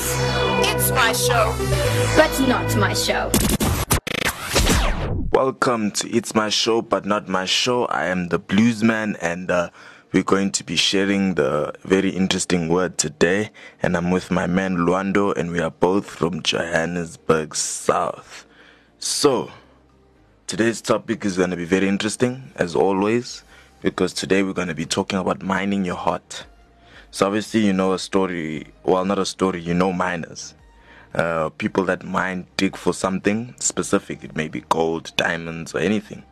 It's my show. But not my show. Welcome to It's My Show, but not my show. I am the Bluesman, and uh, we're going to be sharing the very interesting word today. And I'm with my man Lwando, and we are both from Johannesburg South. So, today's topic is going to be very interesting, as always, because today we're going to be talking about mining your heart. So, obviously, you know a story, well, not a story, you know miners uh, people that mine dig for something specific. It may be gold, diamonds, or anything,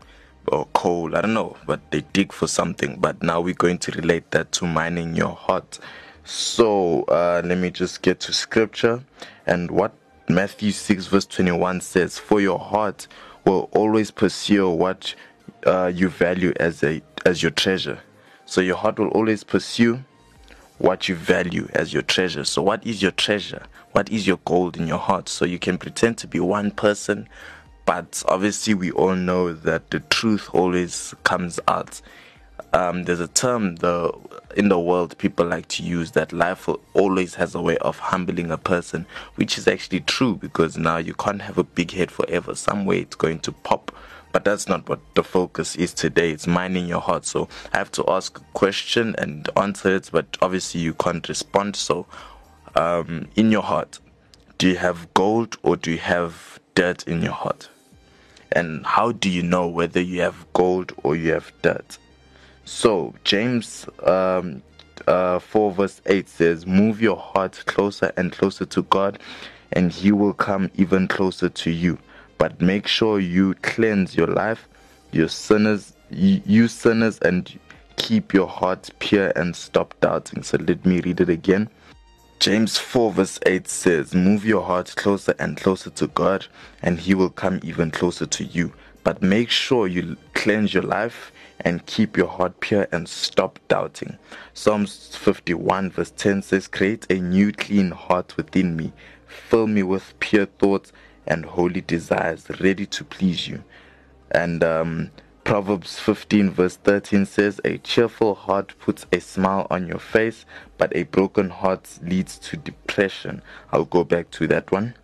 or coal. I don't know, but they dig for something. But now we're going to relate that to mining your heart. So uh, let me just get to scripture and what Matthew 6 verse 21 says, "For your heart will always pursue what uh, you value as a as your treasure." So your heart will always pursue what you value as your treasure. So, what is your treasure? What is your gold in your heart? So, you can pretend to be one person, but obviously, we all know that the truth always comes out. Um, there's a term the in the world people like to use that life always has a way of humbling a person, which is actually true because now you can't have a big head forever. Some way it's going to pop but that's not what the focus is today. It's mining your heart. So I have to ask a question and answer it, but obviously you can't respond. So, um, in your heart, do you have gold or do you have dirt in your heart? And how do you know whether you have gold or you have dirt? So, James um, uh, 4 verse 8 says, Move your heart closer and closer to God, and He will come even closer to you but make sure you cleanse your life, your sinners, you sinners, and keep your heart pure and stop doubting. So let me read it again. James 4 verse 8 says, Move your heart closer and closer to God, and He will come even closer to you. But make sure you cleanse your life and keep your heart pure and stop doubting. Psalms 51 verse 10 says, Create a new clean heart within me, fill me with pure thoughts and holy desires, ready to please you. And um, Proverbs 15, verse 13 says, A cheerful heart puts a smile on your face, but a broken heart leads to depression. I'll go back to that one.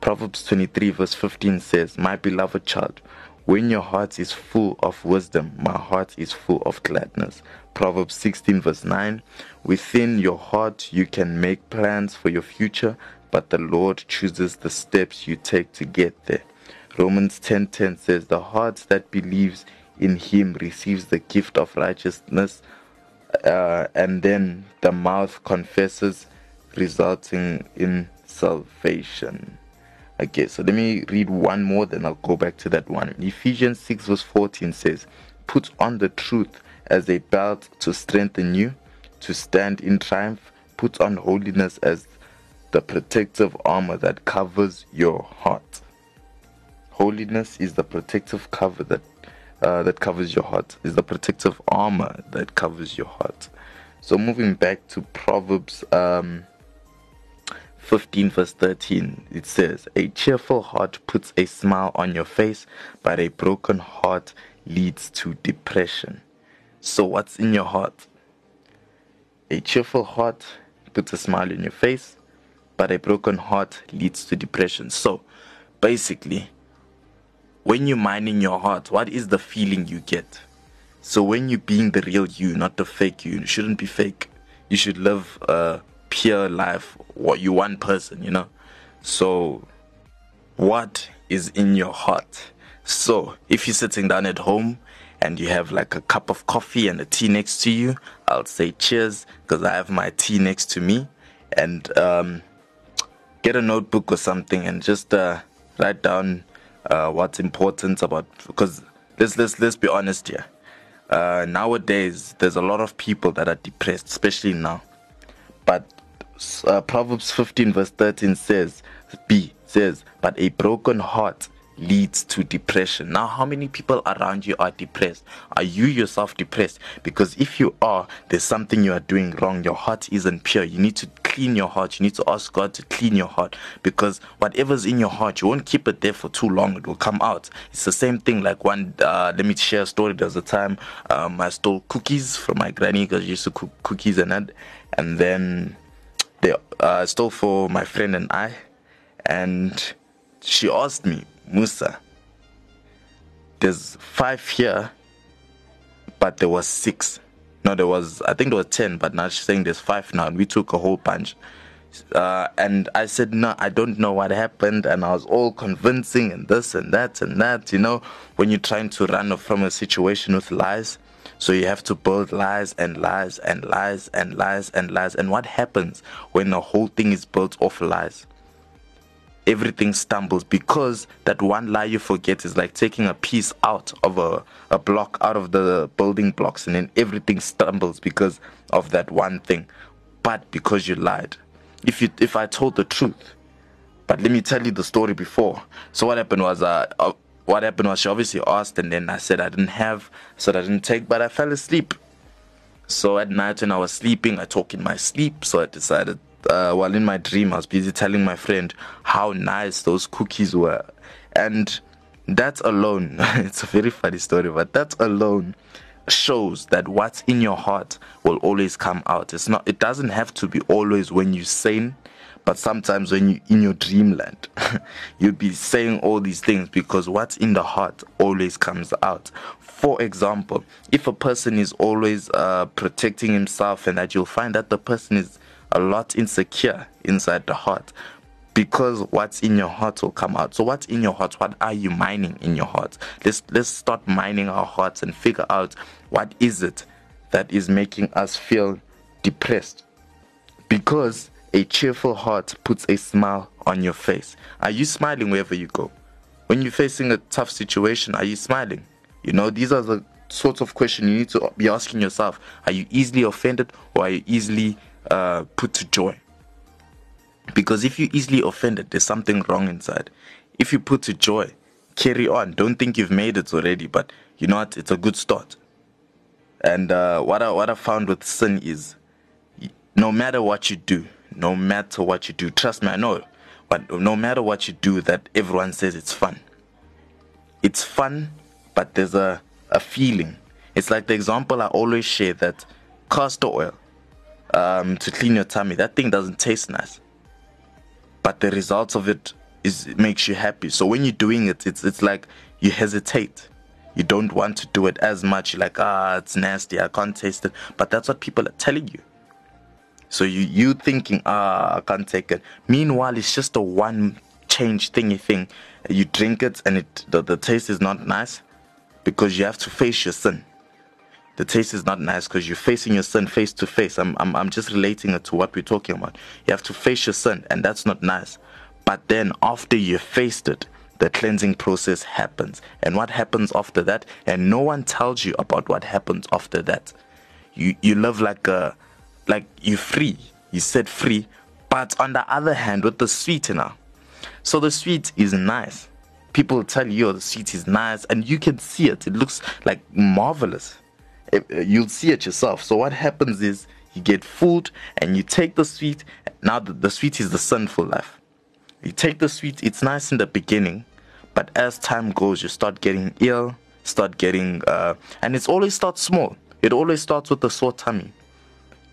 Proverbs 23, verse 15 says, My beloved child, when your heart is full of wisdom, my heart is full of gladness. Proverbs 16, verse 9 Within your heart you can make plans for your future, but the Lord chooses the steps you take to get there. Romans 10:10 says the heart that believes in him receives the gift of righteousness uh, and then the mouth confesses resulting in salvation. Okay, so let me read one more, then I'll go back to that one. Ephesians 6, verse 14 says, Put on the truth as a belt to strengthen you, to stand in triumph. Put on holiness as the protective armor that covers your heart. Holiness is the protective cover that uh, that covers your heart. Is the protective armor that covers your heart. So moving back to Proverbs um, 15 verse 13, it says, "A cheerful heart puts a smile on your face, but a broken heart leads to depression." So what's in your heart? A cheerful heart puts a smile on your face, but a broken heart leads to depression. So, basically, when you're mining your heart, what is the feeling you get? So, when you're being the real you, not the fake you, you shouldn't be fake. You should live a pure life. What you one person, you know. So, what is in your heart? So, if you're sitting down at home and you have like a cup of coffee and a tea next to you, I'll say cheers because I have my tea next to me. And um, get a notebook or something and just uh, write down uh, what's important about because let's let's let's be honest here. Uh, nowadays, there's a lot of people that are depressed, especially now. But uh, Proverbs 15 verse 13 says, "B says, but a broken heart leads to depression. Now, how many people around you are depressed? Are you yourself depressed? Because if you are, there's something you are doing wrong. Your heart isn't pure. You need to clean your heart. You need to ask God to clean your heart because whatever's in your heart, you won't keep it there for too long. It will come out. It's the same thing. Like one, uh, let me share a story. There was a time um, I stole cookies from my granny because she used to cook cookies and that, and then they uh, stole for my friend and I, and she asked me, Musa, there's five here, but there was six. No, there was I think there was ten, but now she's saying there's five now, and we took a whole bunch. Uh, and I said, no, I don't know what happened. And I was all convincing and this and that and that. You know, when you're trying to run from a situation with lies, so you have to build lies and lies and lies and lies and lies. And what happens when the whole thing is built off lies? Everything stumbles because that one lie you forget is like taking a piece out of a, a block, out of the building blocks, and then everything stumbles because of that one thing. But because you lied. If you if I told the truth, but let me tell you the story before. So what happened was uh, uh what happened was she obviously asked, and then I said I didn't have, so I didn't take, but I fell asleep. So at night when I was sleeping, I talk in my sleep. So I decided, uh, while in my dream, I was busy telling my friend how nice those cookies were, and that alone, it's a very funny story, but that alone shows that what's in your heart will always come out. It's not. It doesn't have to be always when you're sane but sometimes when you're in your dreamland, you'll be saying all these things because what's in the heart always comes out. For example, if a person is always uh, protecting himself, and that you'll find that the person is a lot insecure inside the heart because what's in your heart will come out. So what's in your heart? What are you mining in your heart? Let's let's start mining our hearts and figure out what is it that is making us feel depressed. Because a cheerful heart puts a smile on your face. Are you smiling wherever you go? When you're facing a tough situation, are you smiling? You know, these are the sorts of questions you need to be asking yourself. Are you easily offended or are you easily uh, put to joy? Because if you're easily offended, there's something wrong inside. If you put to joy, carry on. Don't think you've made it already, but you know what? It's a good start. And uh, what I what I found with sin is, no matter what you do, no matter what you do. Trust me, I know. But no matter what you do, that everyone says it's fun. It's fun, but there's a, a feeling. It's like the example I always share that castor oil um, to clean your tummy, that thing doesn't taste nice. But the results of it is it makes you happy. So when you're doing it, it's it's like you hesitate. You don't want to do it as much. You're like, ah, it's nasty, I can't taste it. But that's what people are telling you. So you you thinking, ah, I can't take it. Meanwhile, it's just a one change thingy thing. You drink it and it the, the taste is not nice because you have to face your sin. The taste is not nice because you're facing your sin face to face. I'm, I'm I'm just relating it to what we're talking about. You have to face your sin, and that's not nice. But then after you faced it, the cleansing process happens. And what happens after that? And no one tells you about what happens after that. You you live like a like you're free. You set free. But on the other hand, with the sweetener, so the sweet is nice. People tell you oh, the sweet is nice, and you can see it. It looks like marvelous. It, uh, you'll see it yourself. So what happens is you get food, and you take the sweet. Now the, the sweet is the sinful life. You take the sweet. It's nice in the beginning, but as time goes, you start getting ill. Start getting, uh, and it always starts small. It always starts with a sore tummy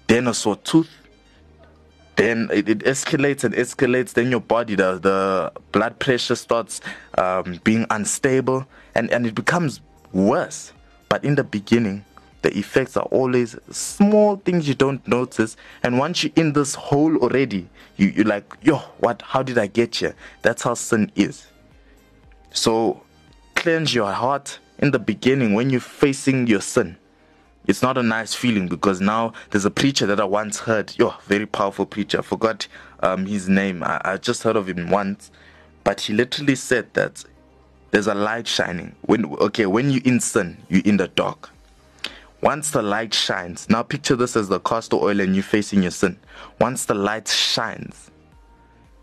then a sore tooth, then it, it, escalates and escalates. Then your body, the, the blood pressure starts um, being unstable and, and it becomes worse. But in the beginning, the effects are always small things you don't notice. And once you're in this hole already, you, you're like, yo, what? How did I get here? That's how sin is. So cleanse your heart in the beginning when you're facing your sin it's not a nice feeling because now there's a preacher that I once heard. Yo, very powerful preacher. I forgot um, his name. I, I just heard of him once, but he literally said that there's a light shining. When okay, when you're in sin, you're in the dark. Once the light shines, now picture this as the castor oil and you facing your sin. Once the light shines,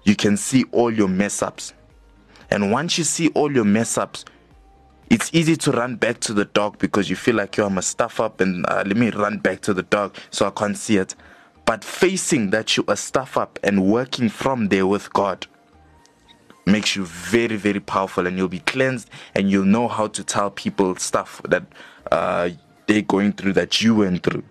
you can see all your mess ups. And once you see all your mess ups, it's easy to run back to the dog because you feel like, yo, I'm a stuff up and uh, let me run back to the dog so I can't see it. But facing that you are stuff up and working from there with God makes you very, very powerful and you'll be cleansed and you'll know how to tell people stuff that uh, they're going through that you went through.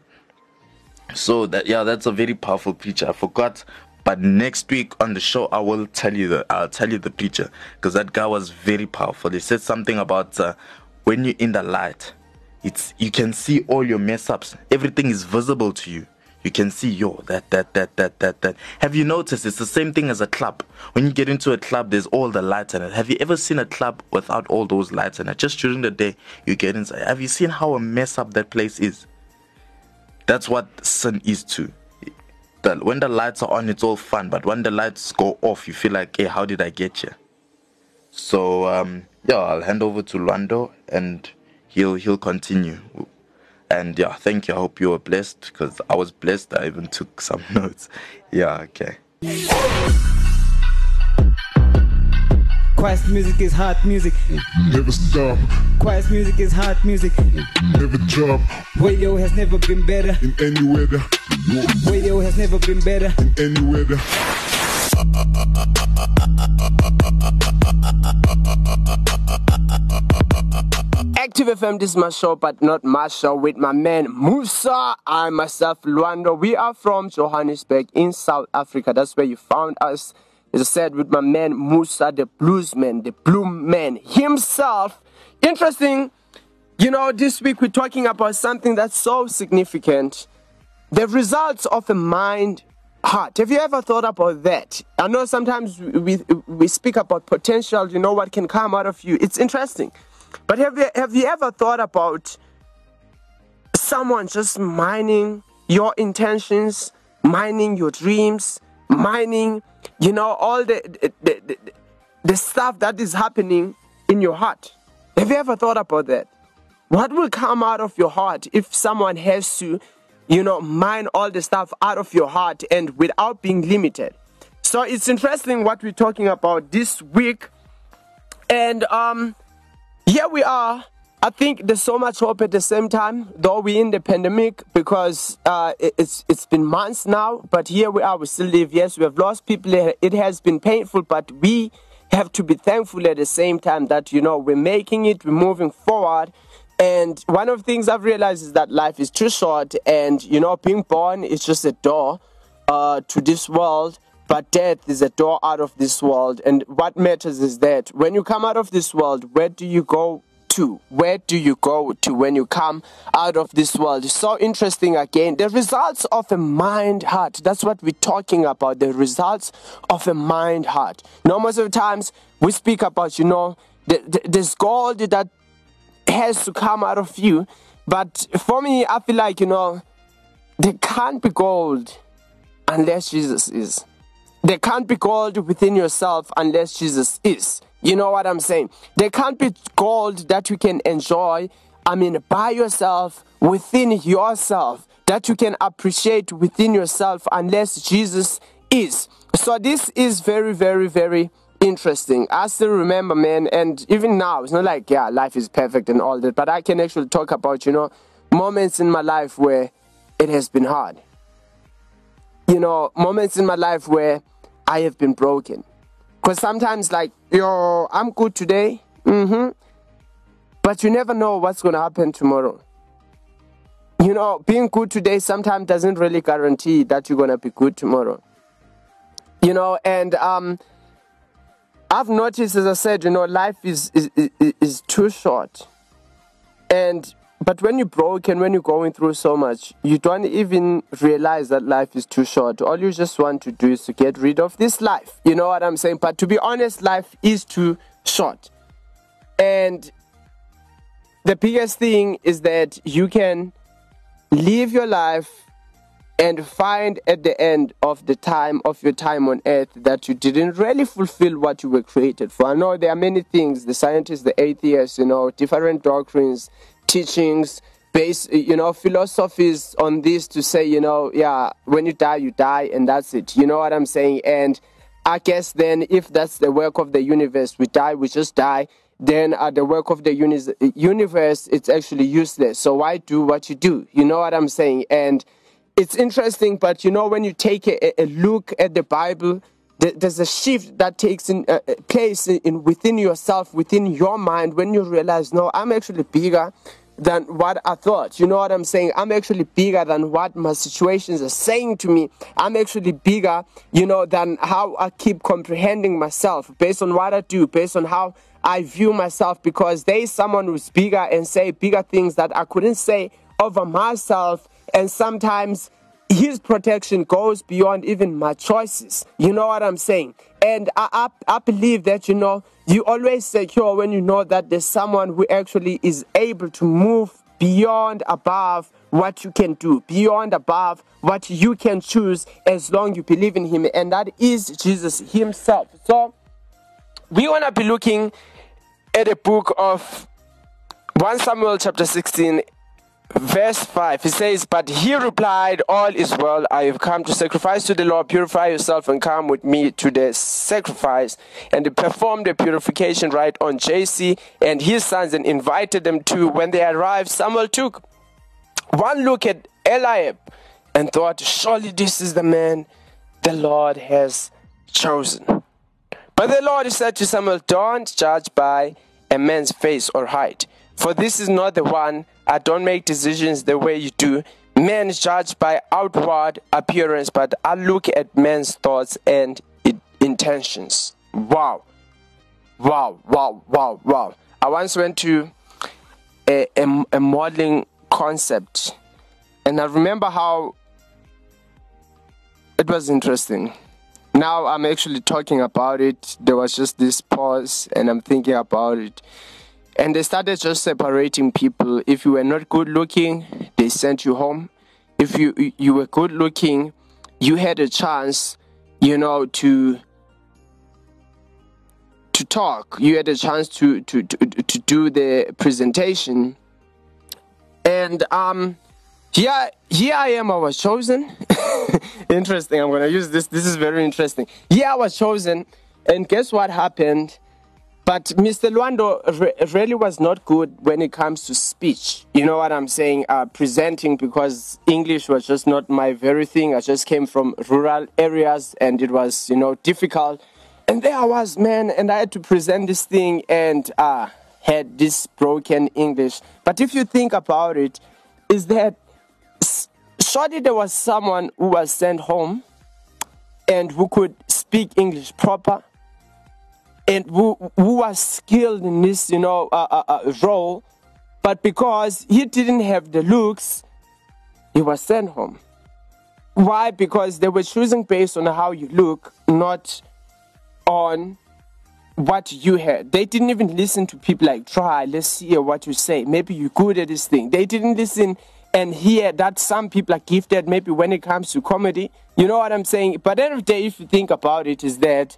So that yeah, that's a very powerful preacher. I forgot, but next week on the show I will tell you the I'll tell you the preacher because that guy was very powerful. He said something about uh, when you're in the light, it's you can see all your mess ups. Everything is visible to you. You can see yo that that that that that that. Have you noticed it's the same thing as a club? When you get into a club, there's all the lights in it. Have you ever seen a club without all those lights in it? Just during the day, you get inside. Have you seen how a mess up that place is? That's what sin is too. That when the lights are on, it's all fun, but when the lights go off, you feel like, hey, how did I get here? So um, yeah, I'll hand over to Lwando and he'll he'll continue. And yeah, thank you. I hope you were blessed because I was blessed. I even took some notes. Yeah, okay. Quiet music is hot music. Never stop, Quiet music is hot music. never drop Radio has never been better. in any weather, Radio has never been better. in any weather. Active FM, this is my show, but not my show with my man Musa. I myself, Lwando. We are from Johannesburg in South Africa. That's where you found us. As I said, with my man Musa, the bluesman, the blue man himself. Interesting. You know, this week we're talking about something that's so significant the results of a mind heart. Have you ever thought about that? I know sometimes we, we speak about potential, you know, what can come out of you. It's interesting. But have you, have you ever thought about someone just mining your intentions, mining your dreams, mining, you know, all the, the, the, the, stuff that is happening in your heart? Have you ever thought about that? What will come out of your heart if someone has to, you know, mine all the stuff out of your heart and without being limited? So it's interesting what we're talking about this week. And um, here we are. I think there's so much hope at the same time, though we're in the pandemic because uh, it- it's it's been months now. But here we are, we still live. Yes, we have lost people. It has been painful, but we have to be thankful at the same time that you know we're making it, we're moving forward. And one of the things I've realized is that life is too short, and you know, being born is just a door uh, to this world, but death is a door out of this world. And what matters is that when you come out of this world, where do you go to? Where do you go to when you come out of this world? So interesting again. The results of a mind heart. That's what we're talking about. The results of a mind heart. You know, most of the times we speak about, you know, the, the, this gold that has to come out of you. But for me, I feel like, you know, there can't be gold unless Jesus is. There can't be gold within yourself unless Jesus is. You know what I'm saying? There can't be gold that you can enjoy, I mean, by yourself, within yourself, that you can appreciate within yourself unless Jesus is. So this is very, very, very interesting. I still remember, man, and even now, it's not like, yeah, life is perfect and all that, but I can actually talk about, you know, moments in my life where it has been hard you know, moments in my life where I have been broken. Because sometimes, like, yo, I'm good today, mm-hmm, but you never know what's going to happen tomorrow. You know, being good today sometimes doesn't really guarantee that you're going to be good tomorrow. You know, and um, I've noticed, as I said, you know, life is, is, is, is too short. And but when you're broken, when you're going through so much, you don't even realize that life is too short. All you just want to do is to get rid of this life. You know what I'm saying? But to be honest, life is too short. And the biggest thing is that you can live your life and find at the end of the time of your time on earth that you didn't really fulfill what you were created for. I know there are many things, the scientists, the atheists, you know, different doctrines, teachings, base, you know, philosophies on this to say, you know, yeah, when you die, you die, and that's it. You know what I'm saying? And I guess then, if that's the work of the universe, we die, we just die. Then at the work of the uni- universe, it's actually useless. So why do what you do? You know what I'm saying? And it's interesting, but you know, when you take a, a look at the Bible, th- there's a shift that takes in uh, uh, place in within yourself, within your mind, when you realize, no, I'm actually bigger than what I thought. You know what I'm saying? I'm actually bigger than what my situations are saying to me. I'm actually bigger, you know, than how I keep comprehending myself based on what I do, based on how I view myself because there is someone who's bigger and say bigger things that I couldn't say over myself. And sometimes his protection goes beyond even my choices. You know what I'm saying? And I, I, I believe that, you know, you always secure when you know that there's someone who actually is able to move beyond above what you can do, beyond above what you can choose as long you believe in him. And that is Jesus himself. So we want to be looking at a book of 1 Samuel chapter 16 verse 5 he says but he replied all is well i have come to sacrifice to the lord. Purify yourself and come with me to the sacrifice. And he performed the purification rite on jesse and his sons and invited them to when they arrived samuel took one look at eliab and thought surely this is the man the lord has chosen. But the lord said to samuel don't judge by a man's face or height for this is not the one I don't make decisions the way you do. Men judge by outward appearance, but I look at men's thoughts and intentions. Wow. Wow, wow, wow, wow. I once went to a, a, a modeling concept, and I remember how it was interesting. Now I'm actually talking about it. There was just this pause, and I'm thinking about it and they started just separating people. If you were not good looking, they sent you home. If you you were good looking, you had a chance, you know, to to talk. You had a chance to to to, to do the presentation. And um here here I am, I was chosen. interesting. I'm gonna use this. This is very interesting. Here I was chosen, and guess what happened? But Mr. Lwando re- really was not good when it comes to speech. You know what I'm saying? Uh, presenting because English was just not my very thing. I just came from rural areas and it was, you know, difficult. And there I was, man, and I had to present this thing and uh, had this broken English. But if you think about it, is that surely there was someone who was sent home and who could speak English proper and who, who was skilled in this, you know, uh, uh, uh, role, but because he didn't have the looks, he was sent home. Why? Because they were choosing based on how you look, not on what you had. They didn't even listen to people like, try, let's hear what you say. Maybe you're good at this thing. They didn't listen and hear that some people are gifted, maybe when it comes to comedy. You know what I'm saying? But end of day, if you think about it, is that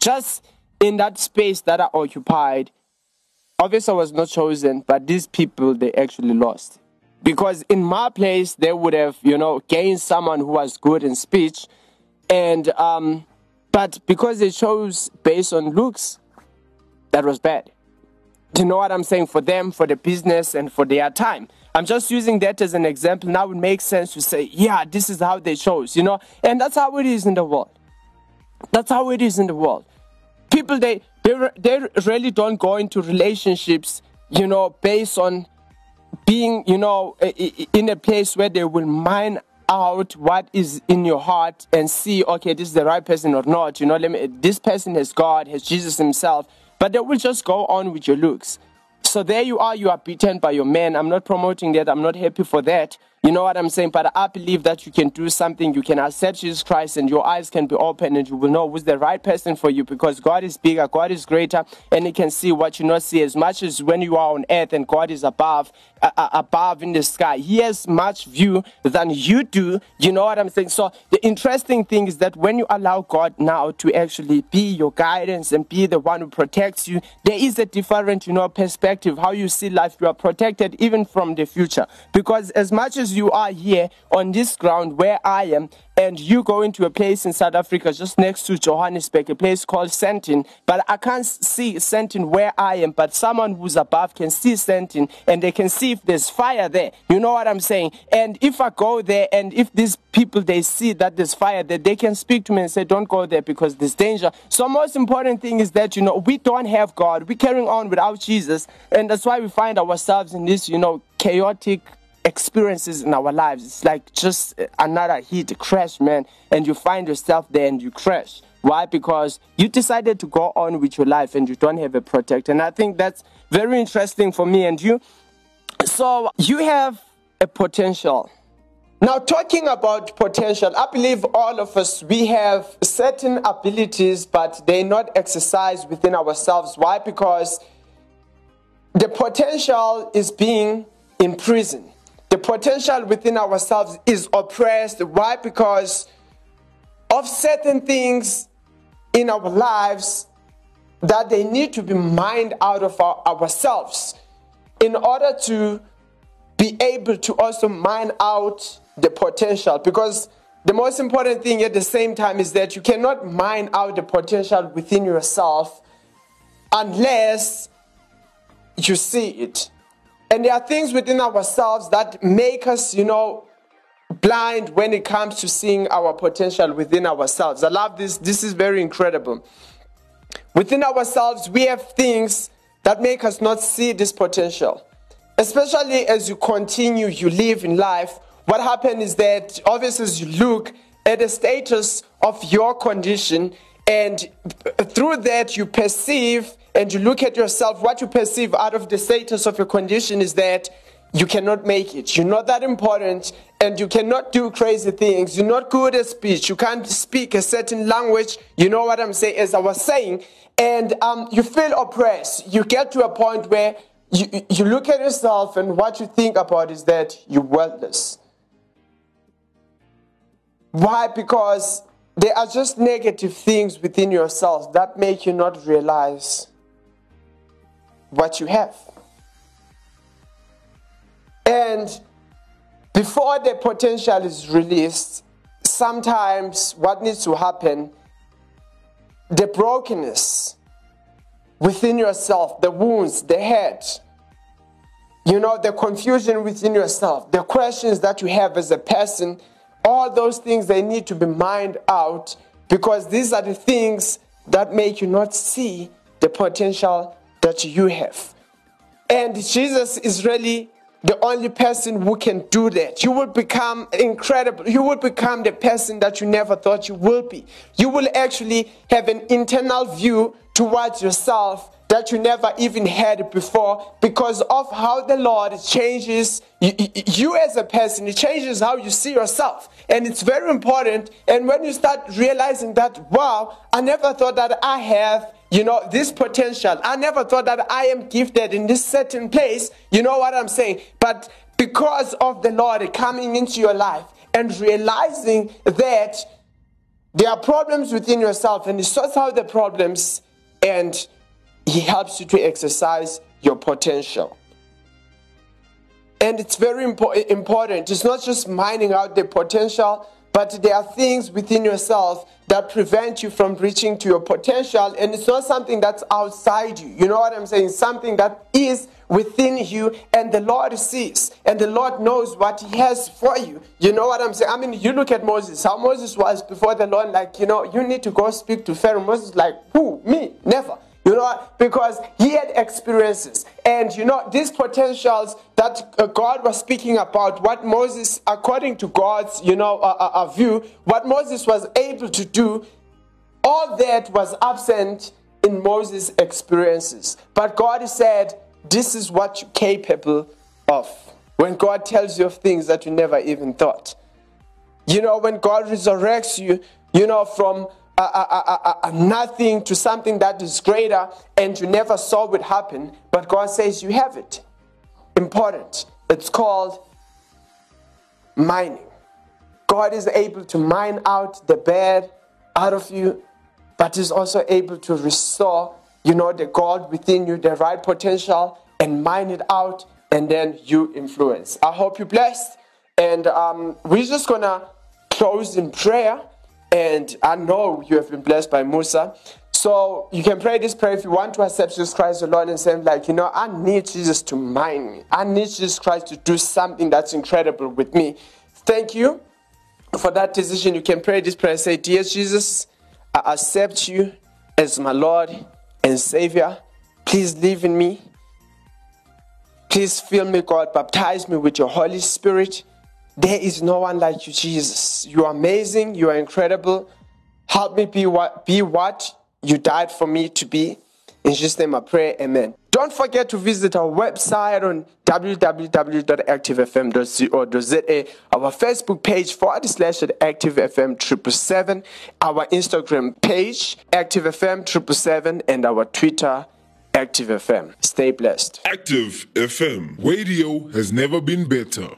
just in that space that I occupied, obviously I was not chosen, but these people they actually lost. Because in my place they would have, you know, gained someone who was good in speech, and um, but because they chose based on looks, that was bad. Do you know what I'm saying? For them, for the business, and for their time. I'm just using that as an example. Now it makes sense to say, yeah, this is how they chose, you know, and that's how it is in the world. That's how it is in the world people they they they really don't go into relationships you know based on being you know in a place where they will mine out what is in your heart and see okay this is the right person or not. You know let me this person has god has jesus himself but they will just go on with your looks. So there you are you are beaten by your man. I'm not promoting that. I'm not happy for that you know what I'm saying? But I believe that you can do something. You can accept Jesus Christ and your eyes can be open and you will know who's the right person for you because God is bigger, God is greater, and He can see what you not see as much as when you are on earth and God is above, uh, uh, above in the sky. He has much view than you do. You know what I'm saying? So the interesting thing is that when you allow God now to actually be your guidance and be the one who protects you, there is a different, you know, perspective. How you see life, you are protected even from the future. Because as much as you are here on this ground where I am, and you go into a place in South Africa just next to Johannesburg, a place called Sandton, but I can't see Sandton where I am, but someone who's above can see Sandton and they can see if there's fire there. You know what I'm saying? And if I go there and if these people they see that there's fire there, they can speak to me and say, Don't go there because there's danger. So most important thing is that you know we don't have God. We're carrying on without Jesus, and that's why we find ourselves in this, you know, chaotic experiences in our lives. It's like just another hit, crash, man, and you find yourself there and you crash. Why? Because you decided to go on with your life and you don't have a protector. And I think that's very interesting for me and you. So you have a potential. Now, talking about potential, I believe all of us, we have certain abilities, but they're not exercised within ourselves. Why? Because the potential is being imprisoned. The potential within ourselves is oppressed. Why? Because of certain things in our lives that they need to be mined out of our, ourselves in order to be able to also mine out the potential because the most important thing at the same time is that you cannot mine out the potential within yourself unless you see it. And there are things within ourselves that make us, you know, blind when it comes to seeing our potential within ourselves. I love this. This is very incredible. Within ourselves, we have things that make us not see this potential. Especially as you continue, you live in life what happens is that obviously as you look at the status of your condition and through that you perceive and you look at yourself. What you perceive out of the status of your condition is that you cannot make it. You're not that important and you cannot do crazy things. You're not good at speech. You can't speak a certain language. You know what i'm saying as i was saying. And um, you feel oppressed. You get to a point where you, you look at yourself and what you think about is that you're worthless. Why? Because there are just negative things within yourself that make you not realize what you have. And before the potential is released, sometimes what needs to happen, the brokenness within yourself, the wounds, the hurt, you know, the confusion within yourself, the questions that you have as a person all those things they need to be mined out because these are the things that make you not see the potential that you have. And Jesus is really the only person who can do that. You will become incredible. You will become the person that you never thought you will be. You will actually have an internal view towards yourself that you never even had before because of how the Lord changes you, you, as a person. It changes how you see yourself. And it's very important. And when you start realizing that, wow, I never thought that I have, you know, this potential. I never thought that I am gifted in this certain place. You know what I'm saying? But because of the Lord coming into your life and realizing that there are problems within yourself and He sorts out the problems and he helps you to exercise your potential. And it's very impo- important. It's not just mining out the potential, but there are things within yourself that prevent you from reaching to your potential. And it's not something that's outside you. You know what I'm saying? Something that is within you, and the Lord sees, and the Lord knows what He has for you. You know what I'm saying? I mean, you look at Moses, how Moses was before the Lord, like, you know, you need to go speak to Pharaoh. Moses, like, who? Me? Never. You know, because he had experiences. And you know, these potentials that uh, God was speaking about, what Moses, according to God's, you know, uh, uh, uh, view, what Moses was able to do, all that was absent in Moses' experiences. But God said, this is what you're capable of. When God tells you of things that you never even thought. You know, when God resurrects you, you know, from nothing to something that is greater and you never saw it happen, but God says you have it. Important. It's called mining. God is able to mine out the bad out of you, but is also able to restore, you know, the God within you, the right potential, and mine it out, and then you influence. I hope you're blessed. And um, we're just gonna close in prayer. And I know you have been blessed by Musa. So you can pray this prayer if you want to accept Jesus Christ the Lord and say, like, you know, I need Jesus to mind me. I need Jesus Christ to do something that's incredible with me. Thank you for that decision. You can pray this prayer. Say, Dear Jesus, I accept you as my Lord and Savior. Please live in me. Please fill me, God. Baptize me with your Holy Spirit. There is no one like you, Jesus. You are amazing. You are incredible. Help me be what, be what you died for me to be. In Jesus' name I pray, amen. Don't forget to visit our website on www.activefm.co.za, our Facebook page forward slash at ActiveFM 777, our Instagram page, ActiveFM 777, and our Twitter, ActiveFM. Stay blessed. Active FM. Radio has never been better.